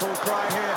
Full cry here.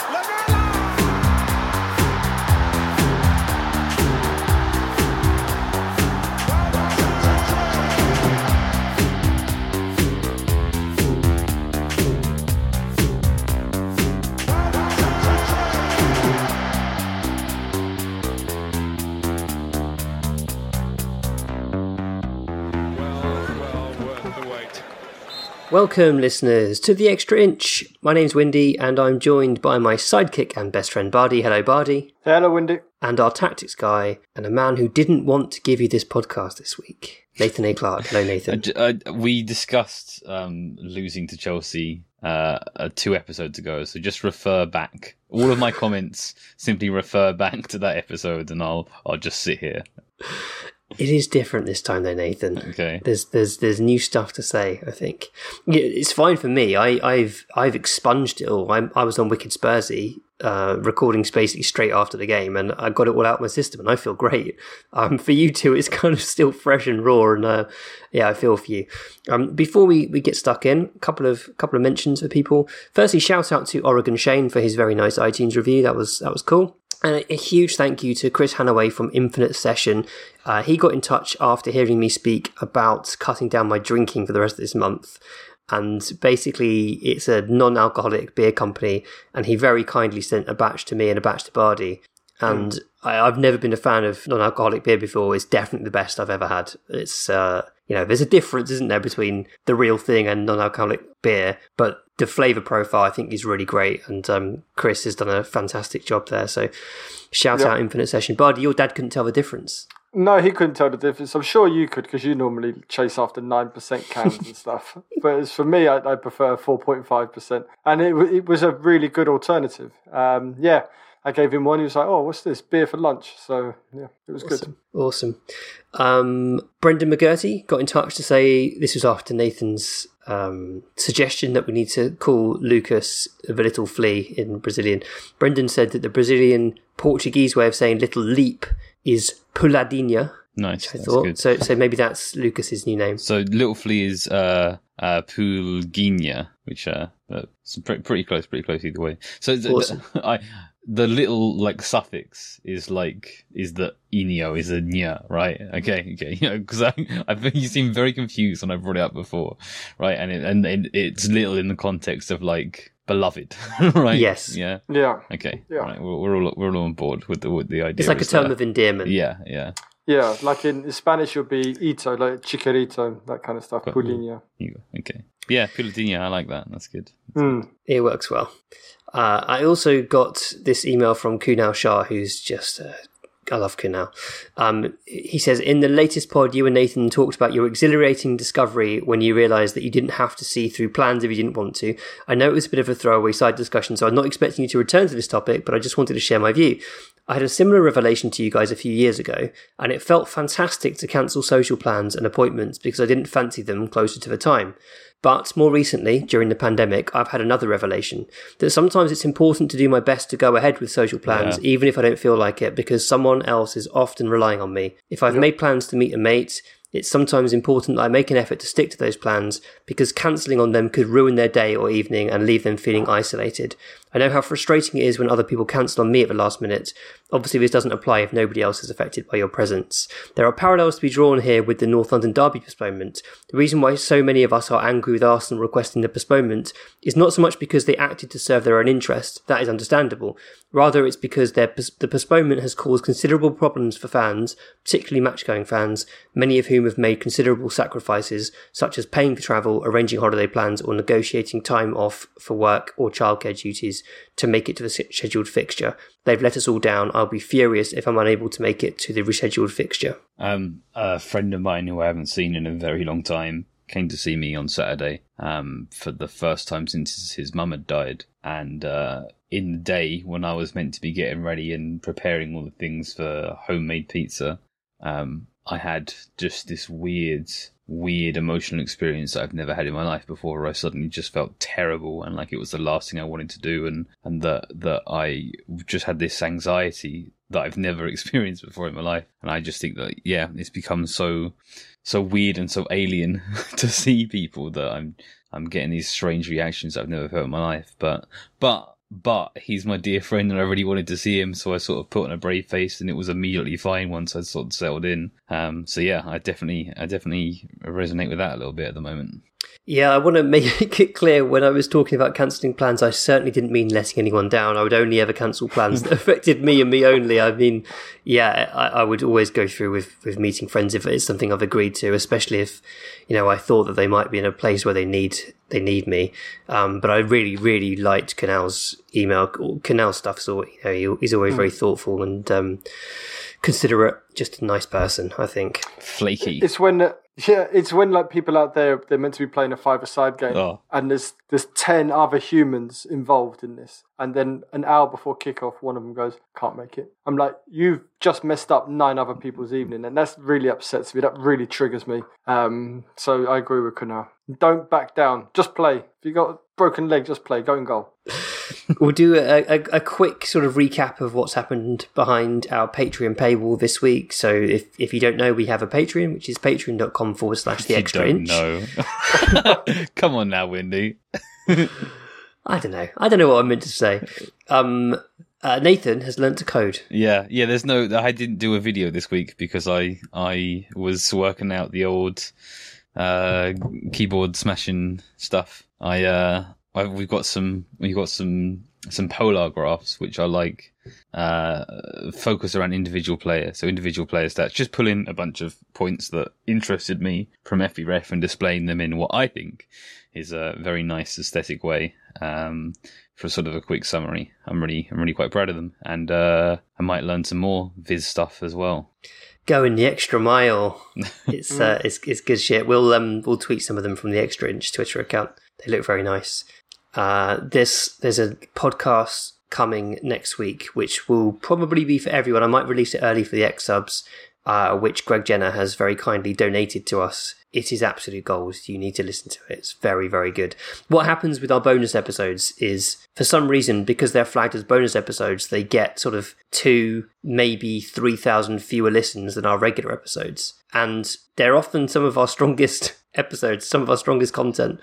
Welcome, listeners, to the Extra Inch. My name's Windy, and I'm joined by my sidekick and best friend Bardi. Hello, Bardi. Hello, Windy. And our tactics guy, and a man who didn't want to give you this podcast this week, Nathan A. Clark. Hello, I Nathan. we discussed um, losing to Chelsea uh, uh, two episodes ago, so just refer back. All of my comments simply refer back to that episode, and I'll I'll just sit here. It is different this time, though, Nathan. Okay. There's there's there's new stuff to say. I think it's fine for me. I, I've I've expunged it all. I, I was on Wicked Spursy, uh, recording basically straight after the game, and I got it all out of my system, and I feel great. Um, for you two, it's kind of still fresh and raw, and uh, yeah, I feel for you. Um, before we, we get stuck in, a couple of couple of mentions for people. Firstly, shout out to Oregon Shane for his very nice iTunes review. That was that was cool. And a, huge thank you to Chris Hanaway from Infinite Session. Uh, he got in touch after hearing me speak about cutting down my drinking for the rest of this month. And basically, it's a non alcoholic beer company. And he very kindly sent a batch to me and a batch to Bardi. And I, I've never been a fan of non alcoholic beer before. It's definitely the best I've ever had. It's, uh, you know, there's a difference, isn't there, between the real thing and non alcoholic beer. But the flavour profile, I think, is really great. And um, Chris has done a fantastic job there. So shout Yeah. out Infinite Session. Bardi, your dad couldn't tell the difference. No, he couldn't tell the difference. I'm sure you could because you normally chase after 9% cans and stuff. But as for me, I, I prefer 4.5%. And it, it was a really good alternative. Um, yeah, I gave him one. He was like, oh, what's this? Beer for lunch. So, yeah, it was good. Awesome. Awesome. Um, Brendan McGurty got in touch to say this was after Nathan's um, suggestion that we need to call Lucas the little flea in Brazilian. Brendan said that the Brazilian Portuguese way of saying little leap is puladinha. Nice, I thought good. so. So maybe that's Lucas's new name. So Little Flea is uh, uh, Pulguinha, which uh, uh it's pre- pretty close, pretty close either way. So the, Awesome. the, I, the little like suffix is like is the inio is a nya, right? Okay, okay, you know, because I I think you seem very confused when I brought it up before, right? And it, and it, it's little in the context of like beloved, right? Yes. Yeah. Yeah. Okay. Yeah. Right. We're, we're all we're all on board with the with the idea. It's like a term that- of endearment. Yeah. Yeah. Yeah, like in Spanish, you'll be ito, like chiquerito, that kind of stuff. Got- Pulinha. Okay. Yeah. Puladinha. I like that. That's good. Mm. It works well. Uh, I also got this email from Kunal Shah, who's just. Uh, I love Kunal. Um, he says, In the latest pod, you and Nathan talked about your exhilarating discovery when you realised that you didn't have to see through plans if you didn't want to. I know it was a bit of a throwaway side discussion, so I'm not expecting you to return to this topic, but I just wanted to share my view. I had a similar revelation to you guys a few years ago, and it felt fantastic to cancel social plans and appointments because I didn't fancy them closer to the time. But more recently, during the pandemic, I've had another revelation that sometimes it's important to do my best to go ahead with social plans, Yeah. even if I don't feel like it, because someone else is often relying on me. If I've made plans to meet a mate, it's sometimes important that I make an effort to stick to those plans because cancelling on them could ruin their day or evening and leave them feeling isolated. I know how frustrating it is when other people cancel on me at the last minute. Obviously, this doesn't apply if nobody else is affected by your presence. There are parallels to be drawn here with the North London Derby postponement. The reason why so many of us are angry with Arsenal requesting the postponement is not so much because they acted to serve their own interest, that is understandable. Rather, it's because their, the postponement has caused considerable problems for fans, particularly match going fans, many of whom have made considerable sacrifices, such as paying for travel, arranging holiday plans, or negotiating time off for work or childcare duties to make it to the scheduled fixture. They've let us all down. I'll be furious if I'm unable to make it to the rescheduled fixture. Um, a friend of mine who I haven't seen in a very long time came to see me on Saturday um, for the first time since his mum had died. And uh, in the day when I was meant to be getting ready and preparing all the things for homemade pizza, um, I had just this weird weird emotional experience that I've never had in my life before where I suddenly just felt terrible and like it was the last thing I wanted to do and, and that that I just had this anxiety that I've never experienced before in my life. And I just think that yeah, it's become so so weird and so alien to see people that I'm I'm getting these strange reactions I've never felt in my life. But but but he's my dear friend and I really wanted to see him, so I sort of put on a brave face and it was immediately fine once I sort of settled in. Um, so yeah, I definitely, I definitely resonate with that a little bit at the moment. Yeah, I want to make it clear when I was talking about cancelling plans, I certainly didn't mean letting anyone down. I would only ever cancel plans that affected me and me only. I mean, yeah, I, I, would always go through with, with meeting friends if it's something I've agreed to, especially if, you know, I thought that they might be in a place where they need they need me. Um, but I really, really liked Kunal's email. Canal stuff, so you know, he's always mm. very thoughtful and um, considerate. Just a nice person, I think. Flaky. It's when yeah, it's when like people out there they're meant to be playing a five-a-side game, oh. and there's there's ten other humans involved in this, and then an hour before kickoff, one of them goes, "Can't make it." I'm like, you've just messed up nine other people's evening, and that's really upsets me. That really triggers me. Um, so I agree with Kunal. Don't back down. Just play. If you got a broken leg, just play. Go and goal. we'll do a, a, a, quick sort of recap of what's happened behind our Patreon paywall this week. So if, if you don't know, we have a Patreon, which is patreon.com forward slash the extra inch. No. Come on now, Windy. I don't know. I don't know what I meant to say. Um, uh, Nathan has learnt to code. Yeah, yeah. There's no. I didn't do a video this week because I I was working out the old uh, keyboard smashing stuff. I uh, we've got some we've got some some polar graphs which are like uh, focus around individual players. So individual player stats, just pulling a bunch of points that interested me from FBref and displaying them in what I think is a very nice aesthetic way. Um, for sort of a quick summary, I'm really I'm really quite proud of them, and uh, I might learn some more Viz stuff as well going the extra mile. It's uh, it's it's good shit. We'll um we'll tweet some of them from the Extra Inch Twitter account. They look very nice. Uh, this there's a podcast coming next week, which will probably be for everyone. I might release it early for the xSubs, uh, which Greg Jenner has very kindly donated to us. It is absolute gold. You need to listen to it. It's very, very good. What happens with our bonus episodes is, for some reason, because they're flagged as bonus episodes, they get sort of two, maybe 3,000 fewer listens than our regular episodes. And they're often some of our strongest episodes, some of our strongest content.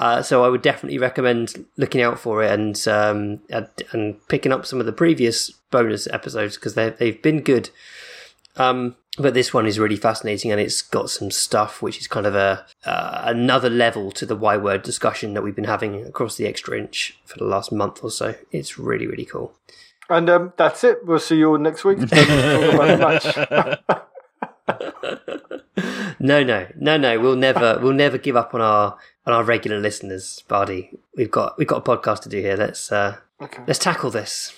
Uh, so I would definitely recommend looking out for it and um, and, and picking up some of the previous bonus episodes because they've been good. Um, but this one is really fascinating and it's got some stuff which is kind of a uh, another level to the Y word discussion that we've been having across the extra inch for the last month or so. It's really really cool. And um, that's it. We'll see you all next week. no, no, no, no. We'll never, we'll never give up on our on our regular listeners, Bardi. We've got we've got a podcast to do here. Let's uh, okay. let's tackle this.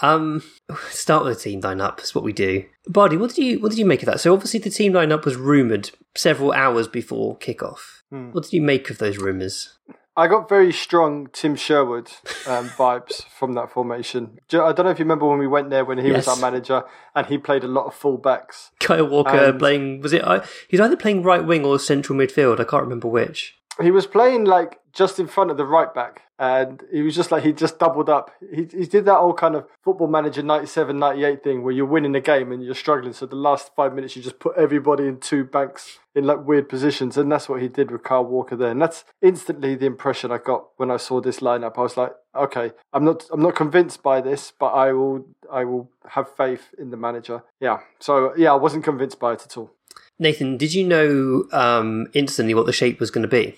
Um, start with the team lineup. That's what we do. Bardi, what did you what did you make of that? So obviously the team lineup was rumored several hours before kickoff. Hmm. What did you make of those rumors? I got very strong Tim Sherwood um, vibes from that formation. I don't know if you remember when we went there when he yes. was our manager and he played a lot of fullbacks. Kyle Walker and playing was it? He's either playing right wing or central midfield. I can't remember which. He was playing like just in front of the right back and he was just like he just doubled up. He, he did that old kind of football manager 97 98 thing where you're winning the game and you're struggling. So the last five minutes you just put everybody in two banks in like weird positions and that's what he did with Kyle Walker there. And that's instantly the impression I got when I saw this lineup. I was like okay I'm not I'm not convinced by this but I will I will have faith in the manager. Yeah. So yeah I wasn't convinced by it at all. Nathan, did you know um, instantly what the shape was going to be?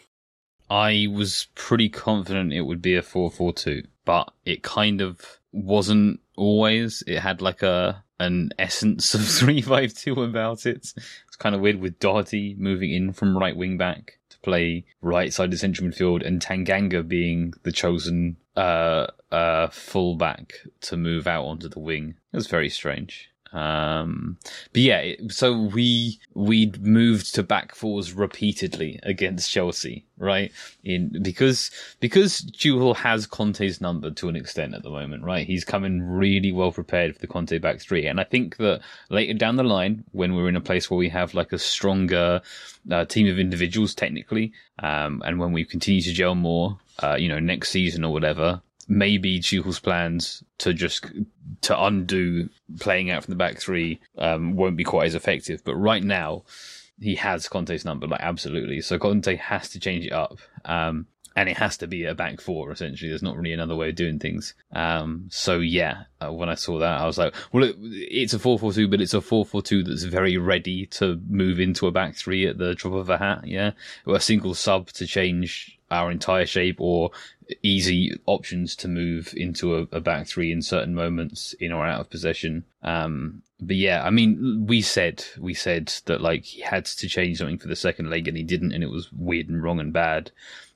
I was pretty confident it would be a 4-4-2, but it kind of wasn't always. It had like a an essence of 3-5-2 about it. It's kind of weird with Doherty moving in from right wing back to play right side of central midfield and Tanganga being the chosen uh uh full back to move out onto the wing. It was very strange. Um, but yeah, so we we moved to back fours repeatedly against Chelsea, right? In because because Tuchel has Conte's number to an extent at the moment, right? He's coming really well prepared for the Conte back three, and I think that later down the line, when we're in a place where we have like a stronger uh, team of individuals technically, um, and when we continue to gel more, uh, you know, next season or whatever, maybe Tuchel's plans to just to undo playing out from the back three um, won't be quite as effective. But right now, he has Conte's number, like absolutely. So Conte has to change it up. Um, and it has to be a back four essentially. There's not really another way of doing things. Um, so yeah, uh, when I saw that, I was like, well, it, it's a four four two, but it's a four four two that's very ready to move into a back three at the drop of a hat. Yeah, or a single sub to change our entire shape, or easy options to move into a, a, back three in certain moments in or out of possession. Um, but yeah, I mean, we said we said that like he had to change something for the second leg, and he didn't, and it was weird and wrong and bad.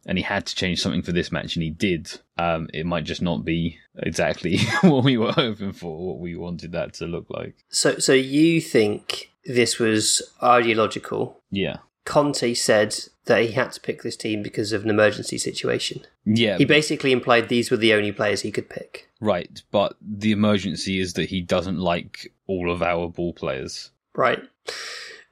And he had to change something for this match, and he did. Um, it might just not be exactly what we were hoping for, what we wanted that to look like. So, so you think this was ideological? Yeah. Conte said that he had to pick this team because of an emergency situation. Yeah. He basically implied these were the only players he could pick. Right, but the emergency is that he doesn't like all of our ball players. Right.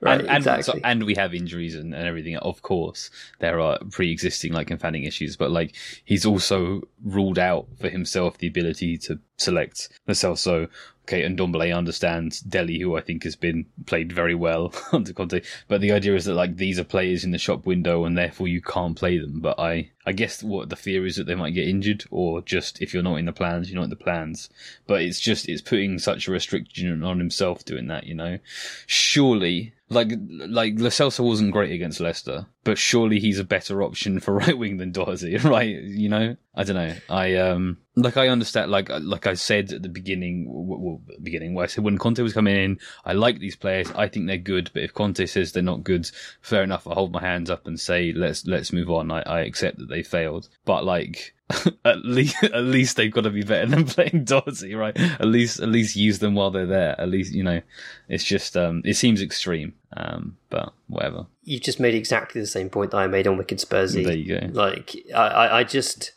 Right, and, and, exactly. so, and we have injuries and, and everything. Of course, there are pre-existing like confounding issues, but like he's also ruled out for himself the ability to select the Celso okay, and Ndombele understands Dele, who I think has been played very well under Conte. But the idea is that like these are players in the shop window, and therefore you can't play them. But I, I guess what the fear is that they might get injured, or just if you're not in the plans, you're not in the plans. But it's just it's putting such a restriction on himself doing that. You know, surely like like Celso wasn't great against Leicester, but surely he's a better option for right wing than Doherty, right? You know, I don't know. I um like I understand. Like like I said at the beginning, well, beginning where I said when Conte was coming in, I like these players. I think they're good, but if Conte says they're not good, fair enough. I hold my hands up and say let's let's move on. I, I accept that they failed, but like at least at least they've got to be better than playing Doherty, right? At least at least use them while they're there. At least you know, it's just um, it seems extreme, um, but whatever. You've just made exactly the same point that I made on Wicked Spursy. There you go. Like I, I, I just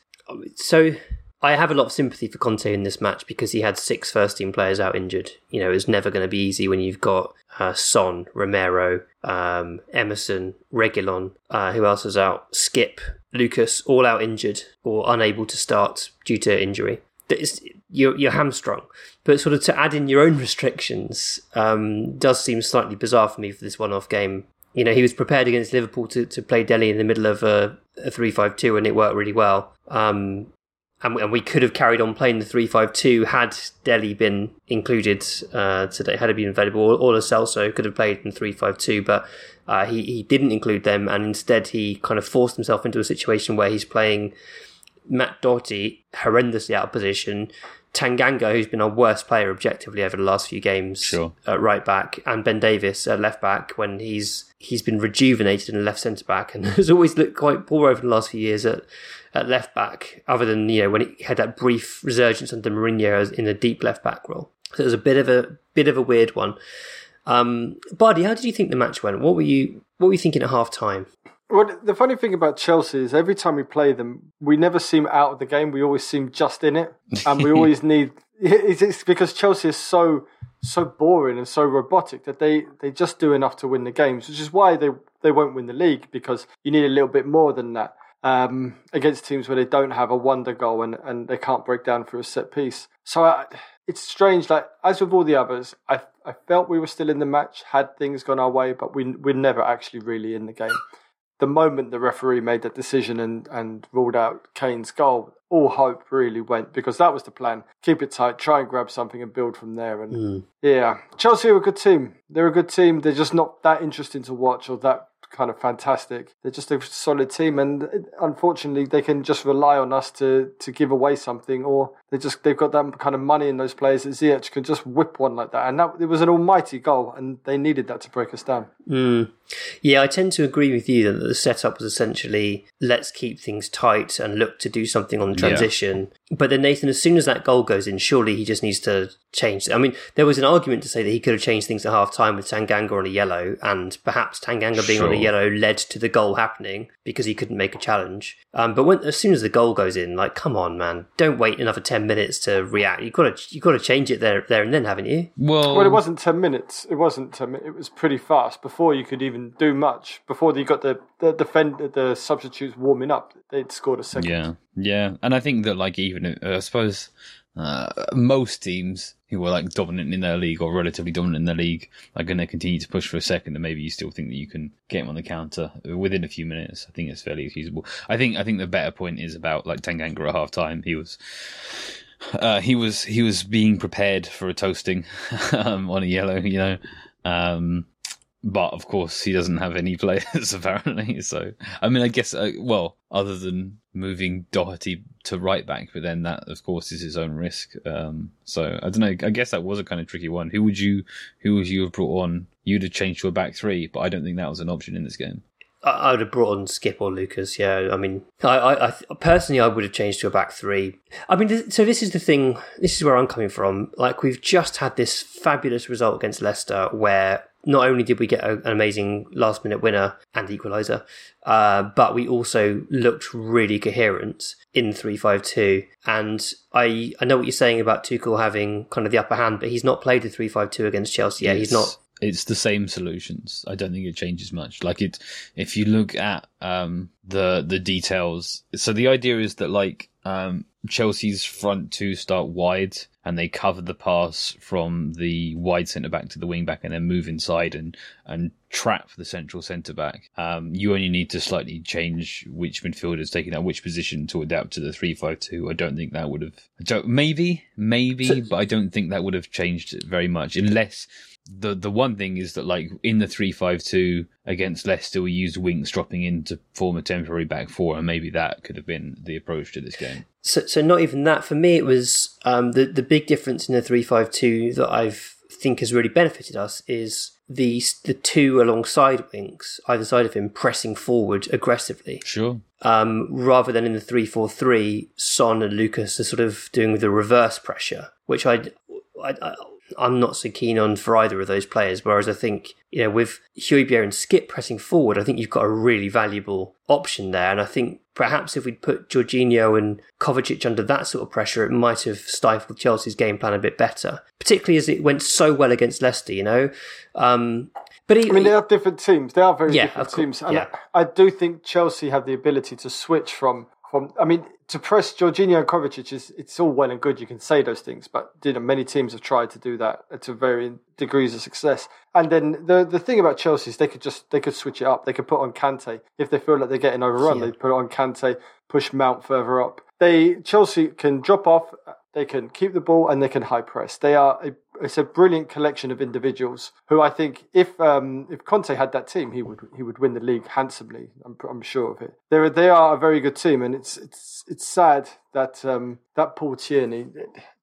so I have a lot of sympathy for Conte in this match because he had six first team players out injured. You know, it's never going to be easy when you've got uh, Son, Romero, um, Emerson, Reguilon, uh, who else is out? Skipp, Lucas, all out injured or unable to start due to injury. It's, you're, you're hamstrung. But sort of to add in your own restrictions um, does seem slightly bizarre for me for this one off game. You know, he was prepared against Liverpool to, to play Dele in the middle of a, a 3 5 2 and it worked really well. Um, and, and we could have carried on playing the 3-5-2 had Dele been included uh, today, had it been available, or, or Celso could have played in 3-5-2, but uh, he, he didn't include them, and instead he kind of forced himself into a situation where he's playing Matt Doherty horrendously out of position, Tanganga, who's been our worst player objectively over the last few games, sure. at right back, and Ben Davies at left back when he's he's been rejuvenated in left centre back and has always looked quite poor over the last few years at at left back, other than you know when he had that brief resurgence under Mourinho in a deep left back role. So it was a bit of a bit of a weird one. Um, Bardi, how did you think the match went? What were you what were you thinking at half time? Well, the funny thing about Chelsea is every time we play them, we never seem out of the game. We always seem just in it, and we always need. It's because Chelsea is so so boring and so robotic that they, they just do enough to win the games, which is why they they won't win the league because you need a little bit more than that. Um, against teams where they don't have a wonder goal and, and they can't break down through a set piece. So I, it's strange. Like as with all the others, I I felt we were still in the match had things gone our way, but we we're never actually really in the game. The moment the referee made that decision and, and ruled out Kane's goal, all hope really went because that was the plan. Keep it tight, try and grab something and build from there. And Mm. yeah, Chelsea are a good team. They're a good team. They're just not that interesting to watch or that kind of fantastic. They're just a solid team, and unfortunately, they can just rely on us to to give away something, or they just they've got that kind of money in those players that Ziyech can just whip one like that, and that it was an almighty goal, and they needed that to break us down. Mm. Yeah, I tend to agree with you that the setup was essentially let's keep things tight and look to do something on the transition. But then Nathan, as soon as that goal goes in, surely he just needs to change. I mean, there was an argument to say that he could have changed things at half time with Tanganga on a yellow, and perhaps Tanganga being on a Sure. Yellow led to the goal happening because he couldn't make a challenge. Um, but when, as soon as the goal goes in, like, come on, man, don't wait another ten minutes to react. You got to you got to change it there there and then, haven't you? Well, Well, it wasn't ten minutes. It wasn't ten minutes. It was pretty fast before you could even do much. Before you got the the defend the substitutes warming up, they'd scored a second. Yeah, yeah, and I think that like even uh, I suppose uh, most teams who are like dominant in their league or relatively dominant in their league are going to continue to push for a second, and maybe you still think that you can get him on the counter within a few minutes. I think it's fairly feasible. I think I think the better point is about like Tanganga at half time. He was. Uh, he was he was being prepared for a toasting um, on a yellow, you know, um, but of course he doesn't have any players apparently. So I mean, I guess uh, well, other than moving Doherty to right back, but then that of course is his own risk. Um, so I don't know. I guess that was a kind of tricky one. Who would you who would you have brought on? You'd have changed to a back three, but I don't think that was an option in this game. I would have brought on Skipp or Lucas. Yeah, I mean, I, I, I personally, I would have changed to a back three. I mean, so this is the thing. This is where I'm coming from. Like, we've just had this fabulous result against Leicester, where not only did we get a, an amazing last minute winner and equaliser, uh, but we also looked really coherent in three five two. And I, I know what you're saying about Tuchel having kind of the upper hand, but he's not played the three five two against Chelsea. Yeah, he's not. It's the same solutions. I don't think it changes much. Like it, if you look at um, the the details. So the idea is that like um, Chelsea's front two start wide and they cover the pass from the wide centre back to the wing back and then move inside and and trap the central centre back. Um, you only need to slightly change which midfielder's taking out which position to adapt to the three five two. I don't think that would have. Don't- Maybe, maybe, but I don't think that would have changed very much unless the the one thing is that like in the three five two against Leicester, we used Winks dropping in to form a temporary back four, and maybe that could have been the approach to this game. So, so not even that. For me, it was um, the the big difference in the three five two that I think has really benefited us is the the two alongside Winks, either side of him, pressing forward aggressively, Sure. um, rather than in the three four three. Son and Lucas are sort of doing the reverse pressure, which I. I, I I'm not so keen on for either of those players. Whereas I think, you know, with Højbjerg and Skipp pressing forward, I think you've got a really valuable option there. And I think perhaps if we'd put Jorginho and Kovacic under that sort of pressure, it might have stifled Chelsea's game plan a bit better, particularly as it went so well against Leicester, you know. Um, but he, I mean, they are different teams. They are very Yeah, different teams. And yeah. I, I do think Chelsea have the ability to switch from from. I mean, to press Jorginho and Kovacic is it's all well and good. You can say those things, but you know, many teams have tried to do that to varying degrees of success. And then the the thing about Chelsea is they could just they could switch it up. They could put on Kante if they feel like they're getting overrun. Yeah. They put on Kante, push Mount further up. They Chelsea can drop off. They can keep the ball and they can high press. They are a, it's a brilliant collection of individuals who I think if um, if Conte had that team, he would he would win the league handsomely. I'm, I'm sure of it. They are they are a very good team, and it's it's it's sad that um, that Paul Tierney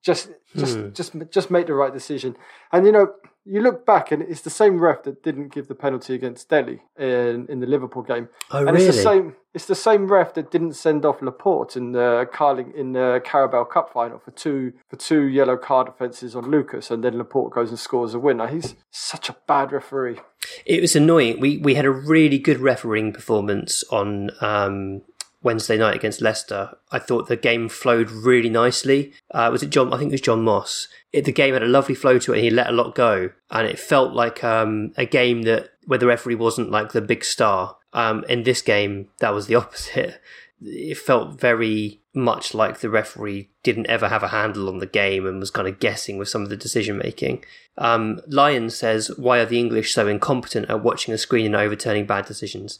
just just just just make the right decision. And you know, you look back and it's the same ref that didn't give the penalty against Dele in in the Liverpool game. Oh, and it's the really? same it's the same ref that didn't send off Laporte in the Carling in the Carabao Cup final for two for two yellow card offences on Lucas, and then Laporte goes and scores a winner. He's such a bad referee. It was annoying. We we had a really good refereeing performance on um, Wednesday night against Leicester, I thought the game flowed really nicely. Uh, was it John? I think it was John Moss. It, the game had a lovely flow to it. and He let a lot go, and it felt like um, a game that where the referee wasn't like the big star. Um, in this game, that was the opposite. It felt very much like the referee didn't ever have a handle on the game and was kind of guessing with some of the decision making. Um, Lyon says, "Why are the English so incompetent at watching a screen and overturning bad decisions?"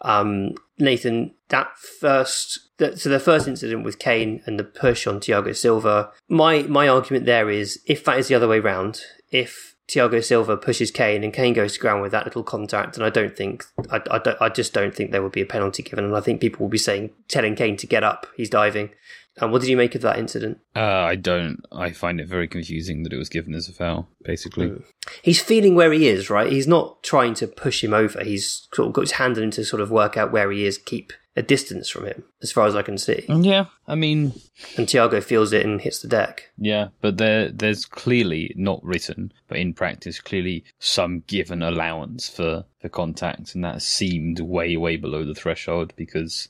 Um, Nathan, that first, so the first incident with Kane and the push on Thiago Silva. My my argument there is, if that is the other way round, if Thiago Silva pushes Kane and Kane goes to ground with that little contact, and I don't think, I, I, don't, I just don't think there would be a penalty given, and I think people will be saying, telling Kane to get up, he's diving. And what did you make of that incident? Uh, I don't. I find it very confusing that it was given as a foul. Basically, He's feeling where he is, right? He's not trying to push him over. He's sort of got his hand on him to sort of work out where he is, keep a distance from him, as far as I can see. yeah. I mean, And Thiago feels it and hits the deck. yeah, but there, there's clearly not written, but in practice, clearly some given allowance for for contact, and that seemed way, way below the threshold because.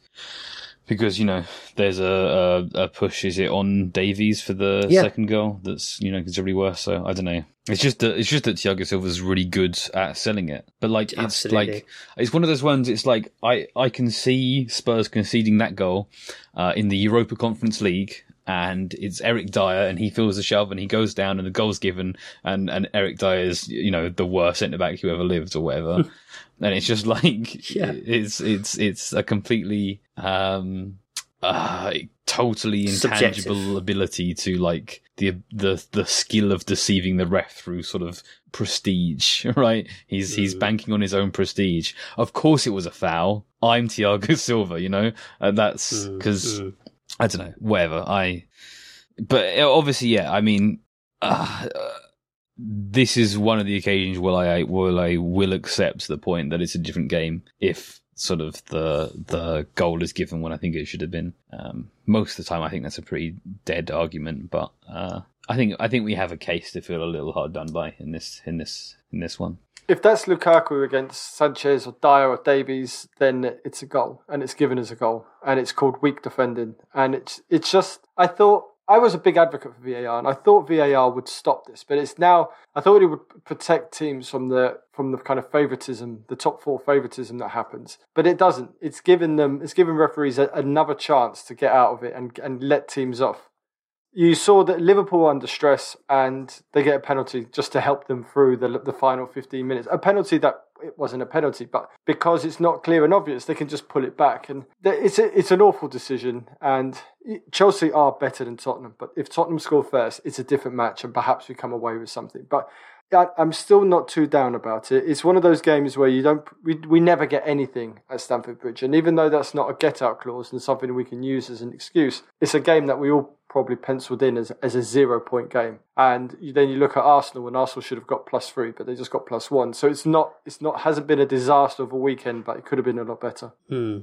Because you know, there's a, a, a push. Is it on Davies for the Yeah. second goal? That's you know considerably worse. So I don't know. It's just that it's just that Thiago Silva's really good at selling it. But like it's Absolutely. like it's one of those ones. It's like I I can see Spurs conceding that goal uh, in the Europa Conference League, and it's Eric Dier, and he feels the shove, and he goes down, and the goal's given, and and Eric Dier is you know the worst centre back who ever lived or whatever, and it's just like Yeah. it's it's it's a completely um uh totally Subjective. intangible ability to like the the the skill of deceiving the ref through sort of prestige, right? He's he's banking on his own prestige. Of course, it was a foul. I'm Thiago Silva, you know, and that's because I don't know, whatever. I, but uh, obviously, yeah. I mean, uh, this is one of the occasions where I will I will accept the point that it's a different game if sort of the the goal is given when I think it should have been. Um, most of the time, I think that's a pretty dead argument, but uh, I think I think we have a case to feel a little hard done by in this in this in this one. If that's Lukaku against Sanchez or Dier or Davies, then it's a goal, and it's given as a goal, and it's called weak defending. And it's it's just I thought I was a big advocate for VAR, and I thought VAR would stop this, but it's now I thought it would protect teams from the from the kind of favoritism, the top four favoritism that happens, but it doesn't. It's given them it's given referees a, another chance to get out of it and and let teams off you saw that Liverpool under stress and they get a penalty just to help them through the the final 15 minutes. A penalty that it wasn't a penalty, but because it's not clear and obvious, they can just pull it back. And it's a, it's an awful decision. And Chelsea are better than Tottenham, but if Tottenham score first, it's a different match, and perhaps we come away with something. But I'm still not too down about it. It's one of those games where you don't, we, we never get anything at Stamford Bridge, and even though that's not a get out clause and something we can use as an excuse, it's a game that we all probably penciled in as, as a zero point game. And then you look at Arsenal, and Arsenal should have got plus three, but they just got plus one. So it's not, it's not, hasn't been a disaster of a weekend, but it could have been a lot better. Hmm.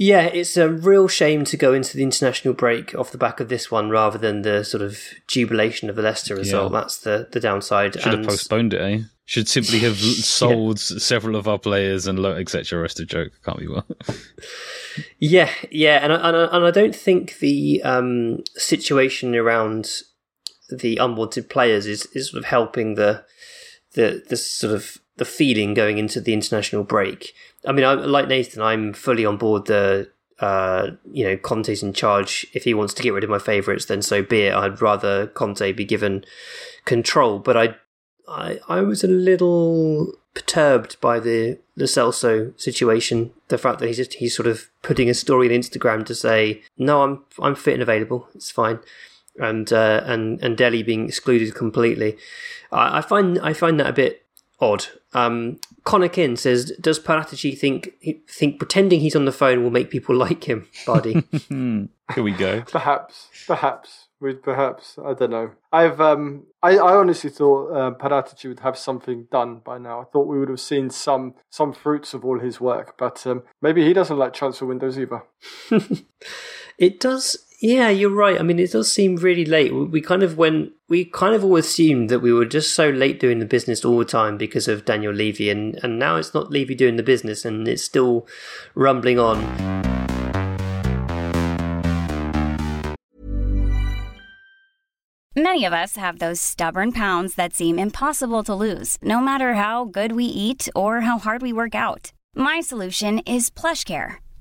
Yeah, it's a real shame to go into the international break off the back of this one rather than the sort of jubilation of the Leicester result. Yeah. That's the, the downside. Should have postponed it, eh? Should simply have sold several of our players and lo- etc. Rest of joke can't be well. Yeah, yeah, and I, and I, and I don't think the um, situation around the unwanted players is, is sort of helping the the the sort of the feeling going into the international break. I mean, I, like Nathan, I'm fully on board the uh, you know Conte's in charge. If he wants to get rid of my favourites, then so be it. I'd rather Conte be given control, but I I, I was a little perturbed by the the Celso situation. The fact that he's just he's sort of putting a story on Instagram to say, "No, I'm I'm fit and available. It's fine," and uh, and and Dele being excluded completely. I, I find I find that a bit odd. Um, Connor Kin says, "Does Paratici think think pretending he's on the phone will make people like him?" Bardi. Here we go. Perhaps, perhaps, with perhaps, I don't know. I've, um, I, I honestly thought um, Paratici would have something done by now. I thought we would have seen some, some fruits of all his work, but um, maybe he doesn't like transfer windows either. It does. Yeah, you're right. I mean, it does seem really late. We kind of went, we kind of all assumed that we were just so late doing the business all the time because of Daniel Levy, and, and now it's not Levy doing the business and it's still rumbling on. Many of us have those stubborn pounds that seem impossible to lose, no matter how good we eat or how hard we work out. My solution is plush care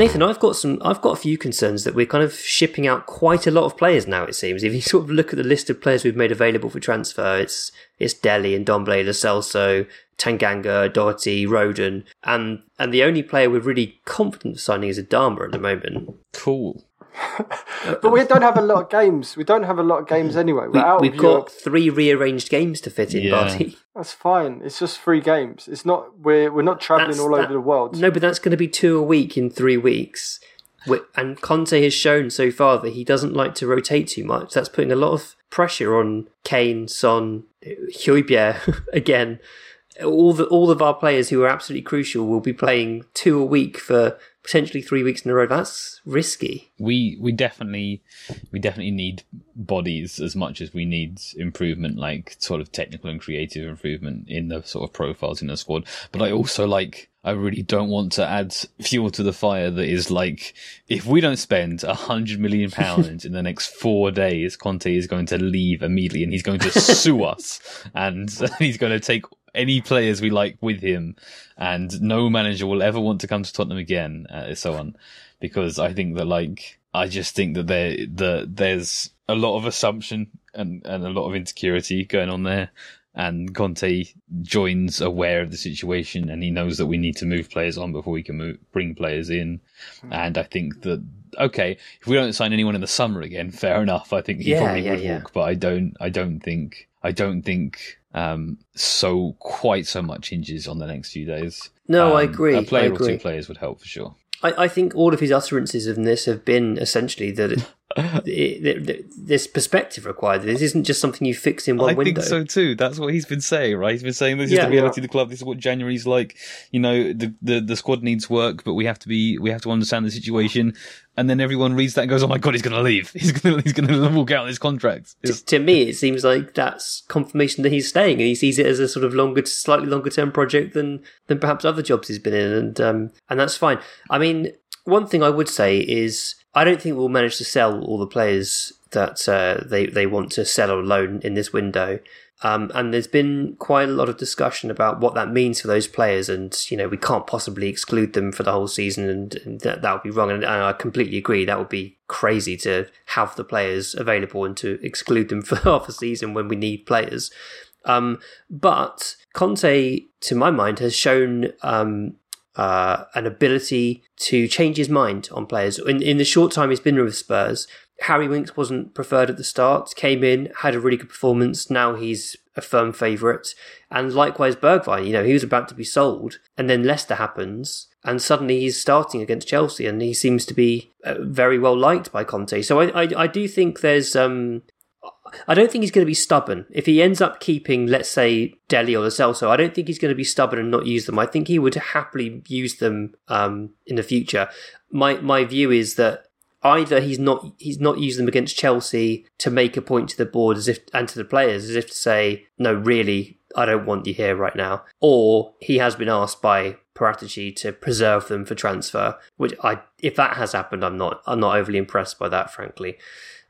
Nathan, I've got some. I've got a few concerns that we're kind of shipping out quite a lot of players now. It seems if you sort of look at the list of players we've made available for transfer, it's it's Dele and Ndombele, Lo Celso, Tanganga, Doherty, Rodon, and and the only player we're really confident of signing is Adama at the moment. Cool. but we don't have a lot of games. We don't have a lot of games anyway. We're We, out we've got Europe. three rearranged games to fit in, Yeah. Bardi. That's fine. It's just three games. It's not. We're we're not traveling That's- all that- over the world. No, but that's going to be two a week in three weeks. Wi- And Conte has shown so far that he doesn't like to rotate too much. That's putting a lot of pressure on Kane, Son, Højbjerg again. All the all of our players who are absolutely crucial will be playing two a week for potentially three weeks in a row. That's risky. we we definitely we definitely need bodies as much as we need improvement like sort of technical and creative improvement in the sort of profiles in the squad but i also like i really don't want to add fuel to the fire that is like if we don't spend a hundred million pounds in the next four days conte is going to leave immediately and he's going to sue us and he's going to take any players we like with him and no manager will ever want to come to tottenham again uh, so on because I think that like I just think that there the there's a lot of assumption and and a lot of insecurity going on there. And Conte joins aware of the situation, and he knows that we need to move players on before we can move, bring players in. And I think that okay, if we don't sign anyone in the summer again, fair enough. I think he Yeah, probably yeah, would yeah. walk, but I don't. I don't think. I don't think um, so. Quite so much hinges on the next few days. No, I Um, agree. A player I or two players would help for sure. I, I think all of his utterances of this have been essentially that it, this perspective required. This isn't just something you fix in one I window. I think so too. That's what he's been saying, right? He's been saying this is Yeah. the reality of the club. This is what January's like. You know, the, the the squad needs work, but we have to be we have to understand the situation. And then everyone reads that and goes, "Oh my god, he's going to leave. He's going to he's going to walk out on his contract." To me, it seems like that's confirmation that he's staying, and he sees it as a sort of longer, slightly longer term project than than perhaps other jobs he's been in, and um, and that's fine. I mean, one thing I would say is I don't think we'll manage to sell all the players that uh, they they want to sell or loan in this window. Um, and there's been quite a lot of discussion about what that means for those players, and you know we can't possibly exclude them for the whole season, and, and that that would be wrong. And, and I completely agree that would be crazy to have the players available and to exclude them for half a season when we need players. Um, but Conte, to my mind, has shown um, uh, an ability to change his mind on players. In, in the short time he's been with Spurs, Harry Winks wasn't preferred at the start, came in, had a really good performance. Now he's a firm favourite. And likewise, Bergwijn, you know, he was about to be sold, and then Leicester happens, and suddenly he's starting against Chelsea, and he seems to be uh, very well liked by Conte. So I, I, I do think there's. Um, I don't think he's going to be stubborn. If he ends up keeping, let's say, Dele or Celso, I don't think he's going to be stubborn and not use them. I think he would happily use them um, in the future. My my view is that either he's not he's not used them against Chelsea to make a point to the board as if and to the players as if to say, no, really, I don't want you here right now, or he has been asked by Paratici to preserve them for transfer. Which I, if that has happened, I'm not I'm not overly impressed by that, frankly.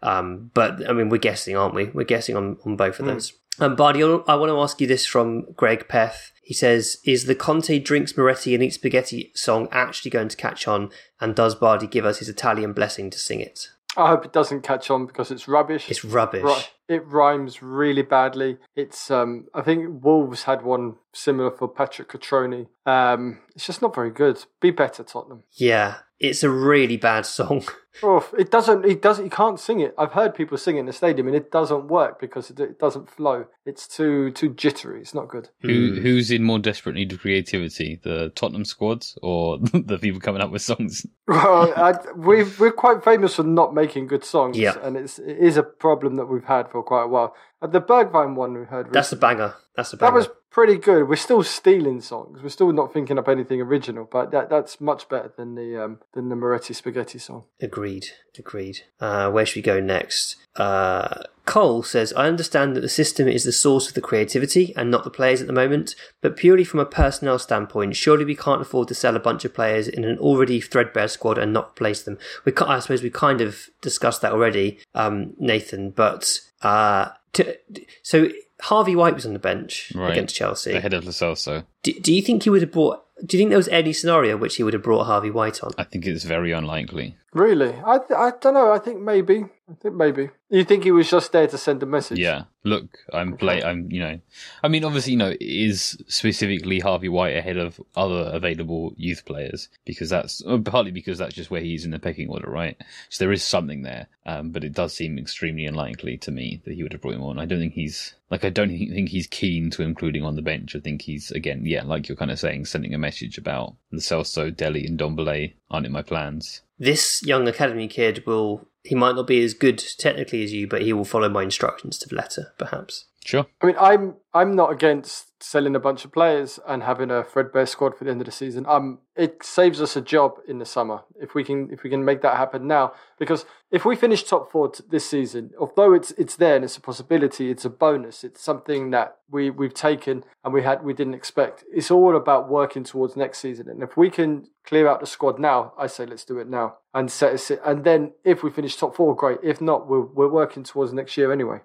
Um, but I mean, we're guessing, aren't we? We're guessing on, on both of those. Um, Bardi, I want to ask you this from Greg Peth. He says, "Is the Conte drinks Moretti and eats spaghetti song actually going to catch on? And does Bardi give us his Italian blessing to sing it? I hope it doesn't catch on because it's rubbish. It's rubbish. Ri- It rhymes really badly. It's um I think Wolves had one similar for Patrick Cutrone. Um it's just not very good. Be better, Tottenham. Yeah, it's a really bad song. Oh, it doesn't. It doesn't. You can't sing it. I've heard people sing it in the stadium, and it doesn't work because it, it doesn't flow. It's too too jittery. It's not good. Who who's in more desperate need of creativity, the Tottenham squads or the people coming up with songs? Well, I, we've, we're quite famous for not making good songs, Yeah. and it's it is a problem that we've had for for quite a while. Uh, the Bergwijn one we heard. That's a recently, banger. That's a That was pretty good. We're still stealing songs. We're still not thinking up anything original, but that that's much better than the um, than the Moretti Spaghetti song. Agreed. Agreed. Uh, where should we go next? Uh, Cole says, I understand that the system is the source of the creativity and not the players at the moment, but purely from a personnel standpoint, surely we can't afford to sell a bunch of players in an already threadbare squad and not replace them. We, I suppose we kind of discussed that already, um, Nathan, but uh, to, so Harvey White was on the bench Right. against Chelsea. Ahead of Lo Celso. Do, do you think he would have brought? Do you think there was any scenario which he would have brought Harvey White on? I think it's very unlikely. Really, I th- I don't know. I think maybe. I think maybe. You think he was just there to send a message? Yeah. Look, I'm play. I'm. You know. I mean, obviously, you know, is specifically Harvey White ahead of other available youth players because that's uh, partly because that's just where he's in the pecking order, right? So there is something there, um, but it does seem extremely unlikely to me that he would have brought him on. I don't think he's like. I don't think think he's keen to including on the bench. I think he's again, yeah, like you're kind of saying, sending a message about the Celso, Dele, and Ndombele aren't in my plans. This young academy kid will he might not be as good technically as you, but he will follow my instructions to the letter, perhaps. Sure. I mean, I'm I'm not against selling a bunch of players and having a threadbare squad for the end of the season. Um, it saves us a job in the summer if we can if we can make that happen now. Because if we finish top four this season, although it's it's there and it's a possibility, it's a bonus. It's something that we we've taken and we had we didn't expect. It's all about working towards next season. And if we can clear out the squad now, I say let's do it now and set us. And then if we finish top four, great. If not, we're we're working towards next year anyway.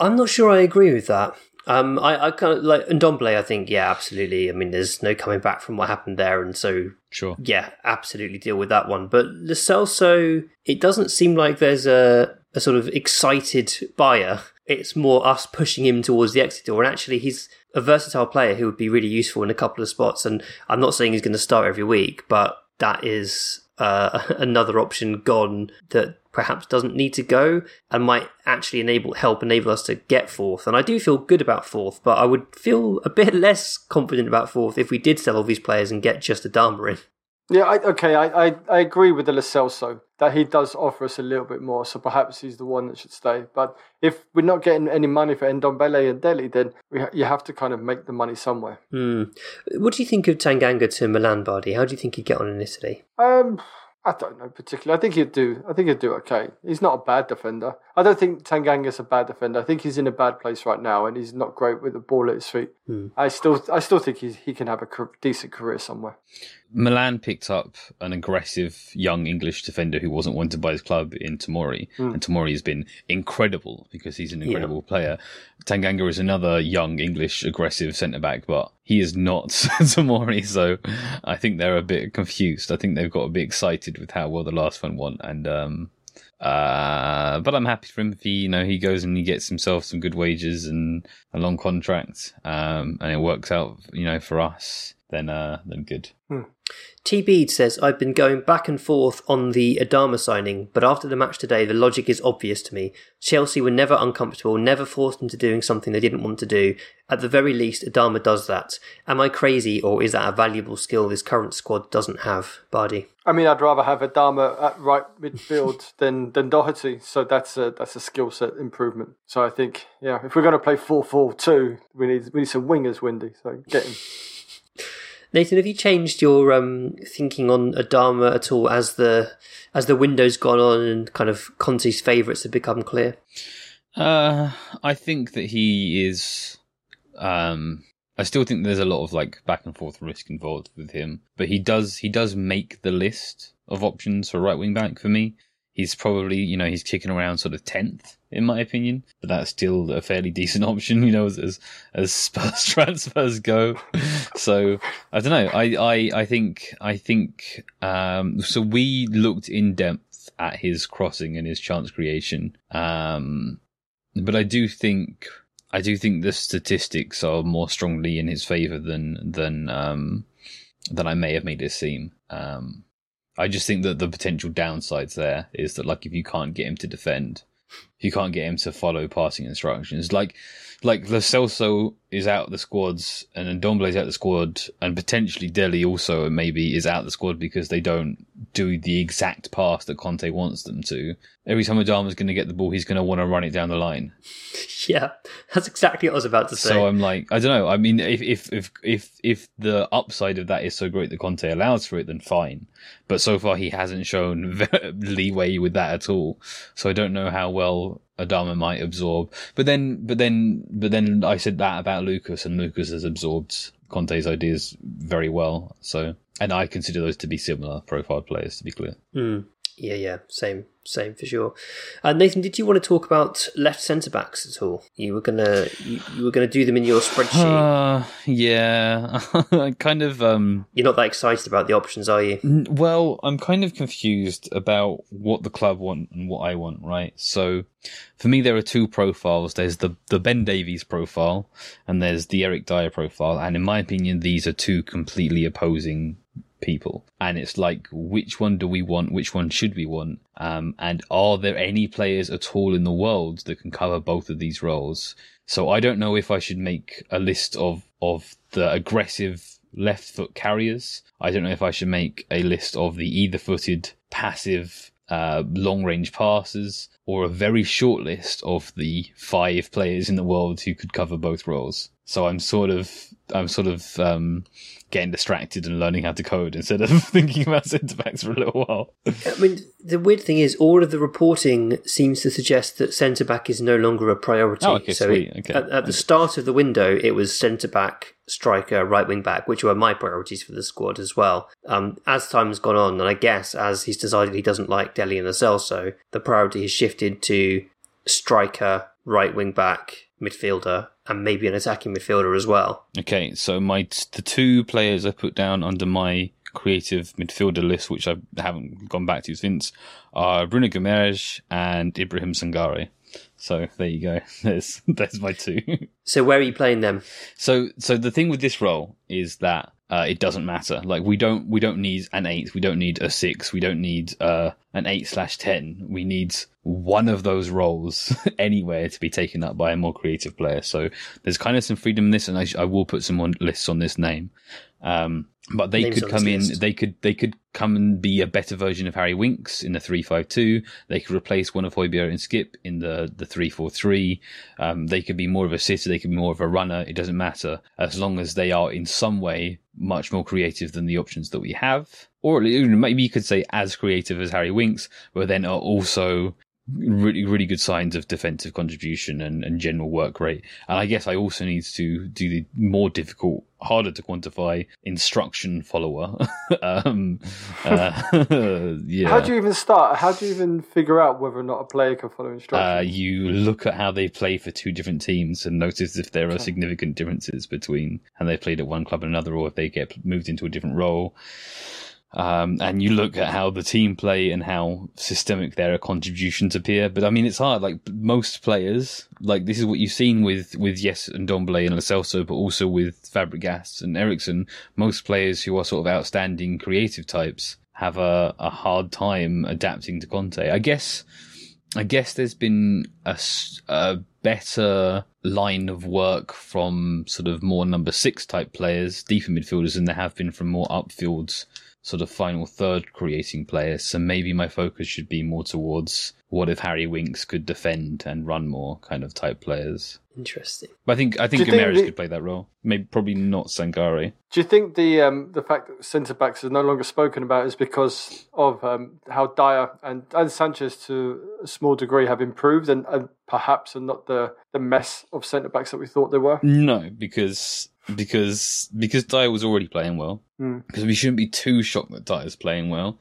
I'm not sure I agree with that. Um, I, I kind of like Ndombele. I think, yeah, absolutely. I mean, there's no coming back from what happened there, and so Sure. yeah, absolutely deal with that one. But Lo Celso, it doesn't seem like there's a, a sort of excited buyer. It's more us pushing him towards the exit door. And actually, he's a versatile player who would be really useful in a couple of spots. And I'm not saying he's going to start every week, but that is uh, another option gone that perhaps doesn't need to go and might actually enable help enable us to get fourth. And I do feel good about fourth, but I would feel a bit less confident about fourth if we did sell all these players and get just Adama in. Yeah, I, okay, I, I, I agree with the Lo that he does offer us a little bit more, so perhaps he's the one that should stay. But if we're not getting any money for Ndombele and Dele, then we ha- you have to kind of make the money somewhere. Hmm. What do you think of Tanganga to Milan, Bardi? How do you think he'd get on in Italy? Um, I don't know particularly. I think he'd do. I think he'd do okay. He's not a bad defender. I don't think Tanganga's a bad defender. I think he's in a bad place right now, and he's not great with the ball at his feet. I still, I still think he's, he can have a decent career somewhere. Milan picked up an aggressive young English defender who wasn't wanted by his club in Tamori, and Tamori has been incredible because he's an incredible player. Tanganga is another young English aggressive centre back, but he is not Tamori, so I think they're a bit confused. I think they've got a bit excited with how well the last one went, and um, uh, but I'm happy for him if he, you know, he goes and he gets himself some good wages and a long contract, um, and it works out, you know, for us. Then, uh, then good. T Bead says, I've been going back and forth on the Adama signing, but after the match today, the logic is obvious to me. Chelsea were never uncomfortable, never forced into doing something they didn't want to do. At the very least, Adama does that. Am I crazy, or is that a valuable skill this current squad doesn't have? Bardi. I mean, I'd rather have Adama at right midfield than than Doherty. So that's a that's a skill set improvement. So I think, yeah, if we're going to play 4-4-2, we need we need some wingers, Windy. So get him. Nathan, have you changed your um, thinking on Adama at all as the as the window's gone on and kind of Conte's favourites have become clear? Uh, I think that he is. Um, I still think there's a lot of like back and forth risk involved with him, but he does he does make the list of options for right wing back for me. He's probably you know he's kicking around sort of tenth in my opinion, but that's still a fairly decent option, you know, as as, as Spurs transfers go. so I don't know. I I I think I think um. So we looked in depth at his crossing and his chance creation. Um, but I do think I do think the statistics are more strongly in his favour than than um, than I may have made it seem. Um, I just think that the potential downsides there is that like if you can't get him to defend, you can't get him to follow passing instructions. Like like Lo Celso is out of the squads and Ndombele is out the squad and potentially Dele also maybe is out the squad because they don't do the exact pass that Conte wants them to. Every time Adama's going to get the ball, he's going to want to run it down the line. Yeah, that's exactly what I was about to say. So I'm like, I don't know. I mean, if if if if if the upside of that is so great that Conte allows for it, then fine. But so far, he hasn't shown leeway with that at all. So I don't know how well Adama might absorb. But then, but then, but then I said that about Lucas, and Lucas has absorbed Conte's ideas very well. So, and I consider those to be similar profile players, to be clear. Mm. Yeah, yeah, same, same for sure. Uh, Nathan, did you want to talk about left centre backs at all? You were gonna, you, you were gonna do them in your spreadsheet. Uh, yeah, kind of. Um, You're not that excited about the options, are you? Well, I'm kind of confused about what the club want and what I want. Right, so for me, there are two profiles. There's the the Ben Davies profile, and there's the Eric Dier profile. And in my opinion, these are two completely opposing people. And it's like, which one do we want? Which one should we want? Um, and are there any players at all in the world that can cover both of these roles? So I don't know if I should make a list of, of the aggressive left foot carriers. I don't know if I should make a list of the either footed passive uh, long range passes or a very short list of the five players in the world who could cover both roles. So I'm sort of, I'm sort of, um, getting distracted and learning how to code instead of thinking about centre backs for a little while. I mean, the weird thing is, all of the reporting seems to suggest that centre back is no longer a priority. Oh, okay, so sweet. Okay. at, at the start of the window, it was centre back, striker, right wing back, which were my priorities for the squad as well. Um, as time has gone on, and I guess as he's decided he doesn't like Dele and Celso, the priority has shifted to striker, right wing back, midfielder, and maybe an attacking midfielder as well. Okay, so my the two players I put down under my creative midfielder list, which I haven't gone back to since, are Bruno Guimaraes and Ibrahim Sangare. So there you go. There's there's my two. So where are you playing them? So so the thing with this role is that uh, it doesn't matter. Like we don't we don't need an eight, we don't need a six, we don't need uh, an eight slash ten. We need one of those roles anywhere to be taken up by a more creative player. So there's kind of some freedom in this, and I, I will put some lists on this name. Um, but they Names could come in. list. They could they could come and be a better version of Harry Winks in the three five two. They could replace one of Højbjerg and Skipp in the the three four three. Um, they could be more of a sitter. They could be more of a runner. It doesn't matter as long as they are in some way much more creative than the options that we have, or maybe you could say as creative as Harry Winks, but then are also really really good signs of defensive contribution and, and general work rate. And I guess I also need to do the more difficult, harder to quantify instruction follower. um, uh, yeah. How do you even start? How do you even figure out whether or not a player can follow uh, instructions? you look at how they play for two different teams and notice if there are significant differences between how they played at one club and another, or if they get moved into a different role. Um, and you look at how the team play and how systemic their contributions appear. But I mean, it's hard. Like most players, like this is what you've seen with with Yes Ndombele and Lo Celso, but also with Fabregas and Eriksen. Most players who are sort of outstanding creative types have a, a hard time adapting to Conte. I guess. I guess there's been a, a better line of work from sort of more number six type players, deeper midfielders, than there have been from more upfields, sort of final third creating players. So maybe my focus should be more towards what if Harry Winks could defend and run more kind of type players. Interesting. But I think I think Do you think Guimaraes the- could play that role. Maybe probably not Sangare. Do you think the um, the fact that centre backs are no longer spoken about is because of um, how Dier and, and Sanchez to a small degree have improved and, and perhaps are not the, the mess of centre backs that we thought they were? No, because because because Dier was already playing well. Mm. Because we shouldn't be too shocked that Dier's playing well.